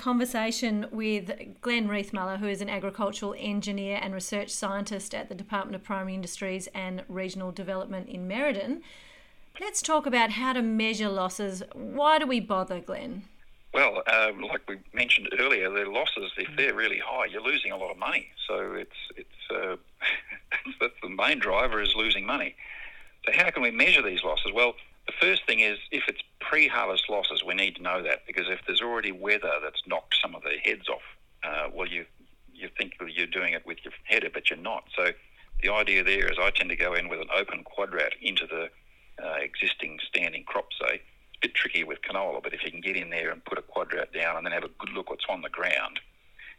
conversation with Glenn Riethmuller, who is an agricultural engineer and research scientist at the Department of Primary Industries and Regional Development in Merredin. Let's talk about how to measure losses. Why do we bother, Glenn? Well, um, like we mentioned earlier, the losses, if they're really high, you're losing a lot of money. So it's it's uh, the main driver is losing money. So how can we measure these losses? Well, the first thing is if it's pre-harvest losses, we need to know that because if there's already weather that's knocked some of the heads off, uh, well, you you think you're doing it with your header, but you're not. So the idea there is I tend to go in with an open quadrat into the uh, existing standing crop, say. It's a bit tricky with canola, but if you can get in there and put a quadrat down and then have a good look what's on the ground,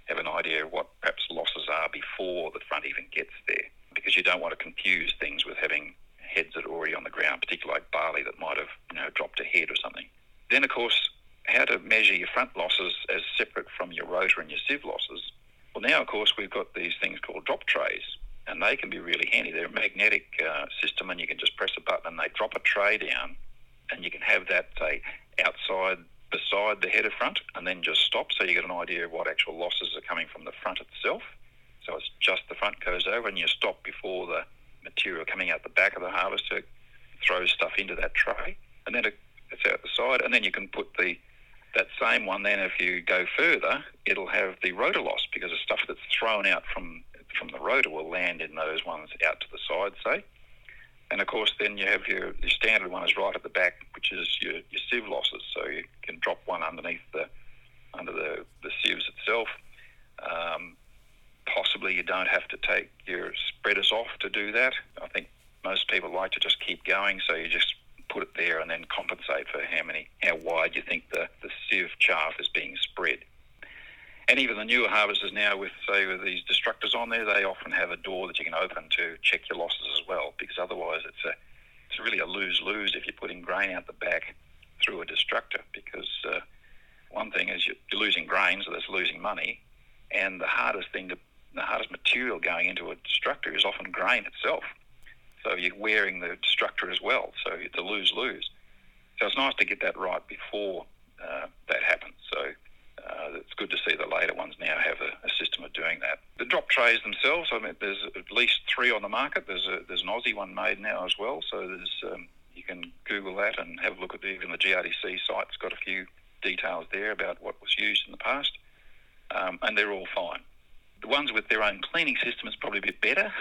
have an idea of what perhaps losses are before the front even gets there, because you don't want to confuse things with having heads that are already on the ground, particularly like barley that might have you know dropped a head or something. Then, of course, how to measure your front losses as separate from your rotor and your sieve losses. Well, now, of course, we've got these things called drop trays, and they can be really handy. They're a magnetic uh, system, and you can just press a button and they drop a tray down, and you can have that, say, outside beside the header front, and then just stop so you get an idea of what actual losses are coming from the front itself. So it's just the front goes over, and you stop before the material coming out the back of the harvester throws stuff into that tray, and then it's out the side, and then you can put the that same one. Then, if you go further, it'll have the rotor loss because the stuff that's thrown out from from the rotor will land in those ones out to the side, say. And of course, then you have your, your standard one is right at the back, which is your, your sieve losses. So you can drop one underneath the under the, the sieves itself. Um, possibly you don't have to take your spreaders off to that. I think most people like to just keep going, so you just put it there and then compensate for how many, how wide you think the, the sieve chaff is being spread. And even the newer harvesters now, with say with these destructors on there, they often have a door that you can open to check your losses as well, because otherwise it's a it's really a lose lose if you're putting grain out the back through a destructor. Because uh, one thing is you're, you're losing grain, so that's losing money, and the hardest thing to the hardest material going into a destructor is often grain itself. So you're wearing the destructor as well. So it's a lose lose. So it's nice to get that right before uh, that happens. So uh, it's good to see the later ones now have a, a, system of doing that. The drop trays themselves, I mean, there's at least three on the market. There's a, there's an Aussie one made now as well. So there's um, you can Google that and have a look at the, even the GRDC site. It's got a few details there about what was used in the past, um, and they're all fine. The ones with their own cleaning system is probably a bit better.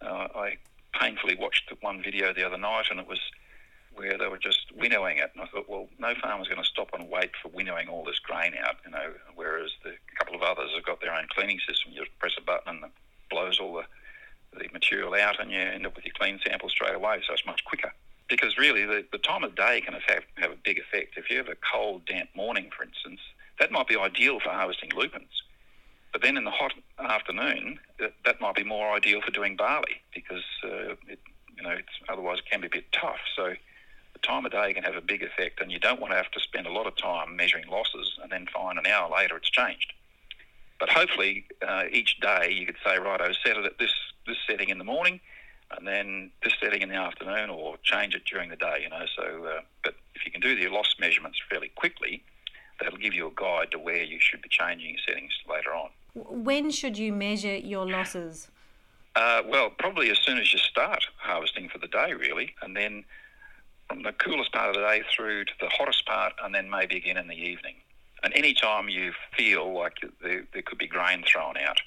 Uh, I painfully watched one video the other night, and it was where they were just winnowing it. And I thought, well, no farmer's going to stop and wait for winnowing all this grain out, you know. Whereas the couple of others have got their own cleaning system. You just press a button and it blows all the the material out, and you end up with your clean sample straight away. So it's much quicker. Because really, the, the time of day can have, have a big effect. If you have a cold, damp morning, for instance, that might be ideal for harvesting lupins. Then in the hot afternoon, that, that might be more ideal for doing barley because uh, it, you know otherwise it can be a bit tough. So the time of day can have a big effect, and you don't want to have to spend a lot of time measuring losses and then find an hour later it's changed. But hopefully, uh, each day you could say, right, I set it at this this setting in the morning, and then this setting in the afternoon, or change it during the day. You know, so uh, but if you can do the loss measurements fairly quickly, that'll give you a guide to where you should be changing your settings later on. When should you measure your losses? Uh, well, probably as soon as you start harvesting for the day, really, and then from the coolest part of the day through to the hottest part, and then maybe again in the evening. And any time you feel like there, there could be grain thrown out,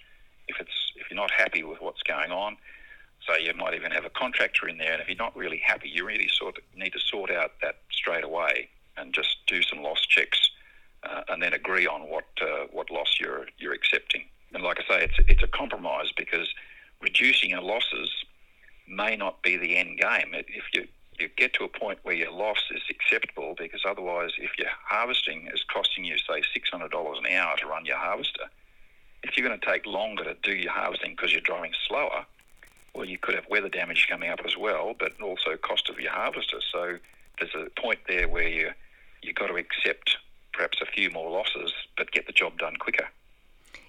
if it's if you're not happy with what's going on, so you might even have a contractor in there, and if you're not really happy, you really sort of need to sort out that straight away and just do some loss checks uh, and then agree on what uh, what loss you're you're accepting. And like I say, it's it's a compromise because reducing your losses may not be the end game. If you you get to a point where your loss is acceptable, because otherwise, if your harvesting is costing you say six hundred dollars an hour to run your harvester, if you're going to take longer to do your harvesting because you're driving slower, well, you could have weather damage coming up as well, but also cost of your harvester. So there's a point there where you you've got to accept perhaps a few more losses, but get the job done quicker.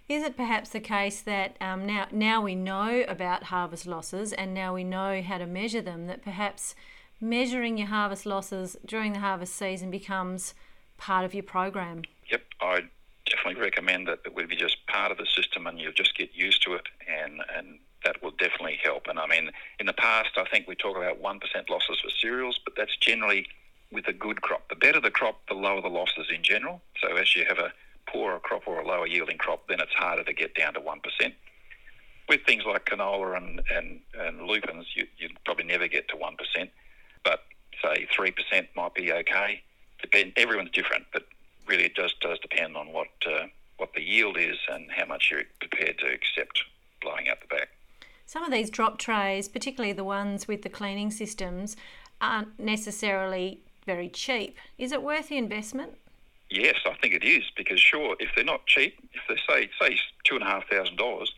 Is it perhaps the case that um, now now we know about harvest losses and now we know how to measure them? That perhaps measuring your harvest losses during the harvest season becomes part of your program. Yep, I definitely recommend that it would be just part of the system and you'll just get used to it and, and that will definitely help. And I mean, in the past, I think we talk about 1% losses for cereals, but that's generally with a good crop. Better the crop, the lower the losses in general. So as you have a poorer crop or a lower yielding crop, then it's harder to get down to 1%. With things like canola and, and, and lupins, you, you'd probably never get to 1%, but say 3% might be okay. Depend, everyone's different, but really it just does depend on what, uh, what the yield is and how much you're prepared to accept blowing out the back. Some of these drop trays, particularly the ones with the cleaning systems, aren't necessarily very cheap. Is it worth the investment? Yes, I think it is because sure, if they're not cheap, if they say say two and a half thousand dollars,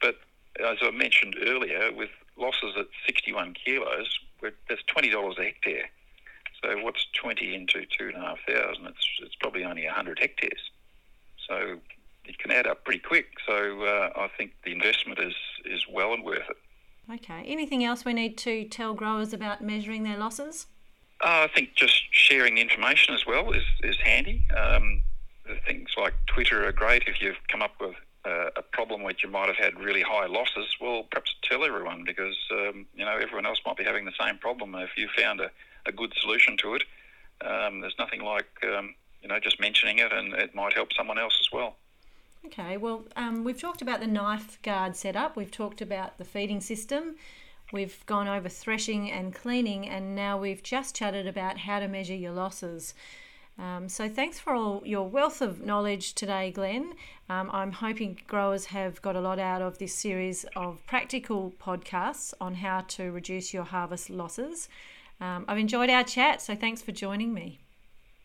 but as I mentioned earlier, with losses at sixty-one kilos, that's twenty dollars a hectare. So what's twenty into two and a half thousand? It's it's probably only hundred hectares. So it can add up pretty quick. So uh, I think the investment is is well and worth it. Okay. Anything else we need to tell growers about measuring their losses? Uh, I think just sharing information as well is, is handy. Um, things like Twitter are great. If you've come up with uh, a problem which you might have had really high losses, well, perhaps tell everyone because um, you know everyone else might be having the same problem. If you found a, a good solution to it, um, there's nothing like um, you know just mentioning it, and it might help someone else as well. Okay, well, um, we've talked about the knife guard setup. We've talked about the feeding system. We've gone over threshing and cleaning, and now we've just chatted about how to measure your losses. Um, so, thanks for all your wealth of knowledge today, Glenn. Um, I'm hoping growers have got a lot out of this series of practical podcasts on how to reduce your harvest losses. Um, I've enjoyed our chat, so thanks for joining me.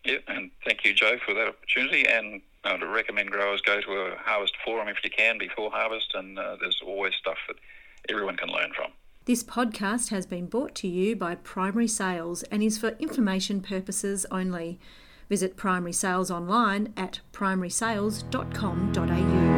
Yeah, and thank you, Joe, for that opportunity. And I would recommend growers go to a harvest forum if you can before harvest, and uh, there's always stuff that everyone can learn from. This podcast has been brought to you by Primary Sales and is for information purposes only. Visit Primary Sales online at primarysales.com.au.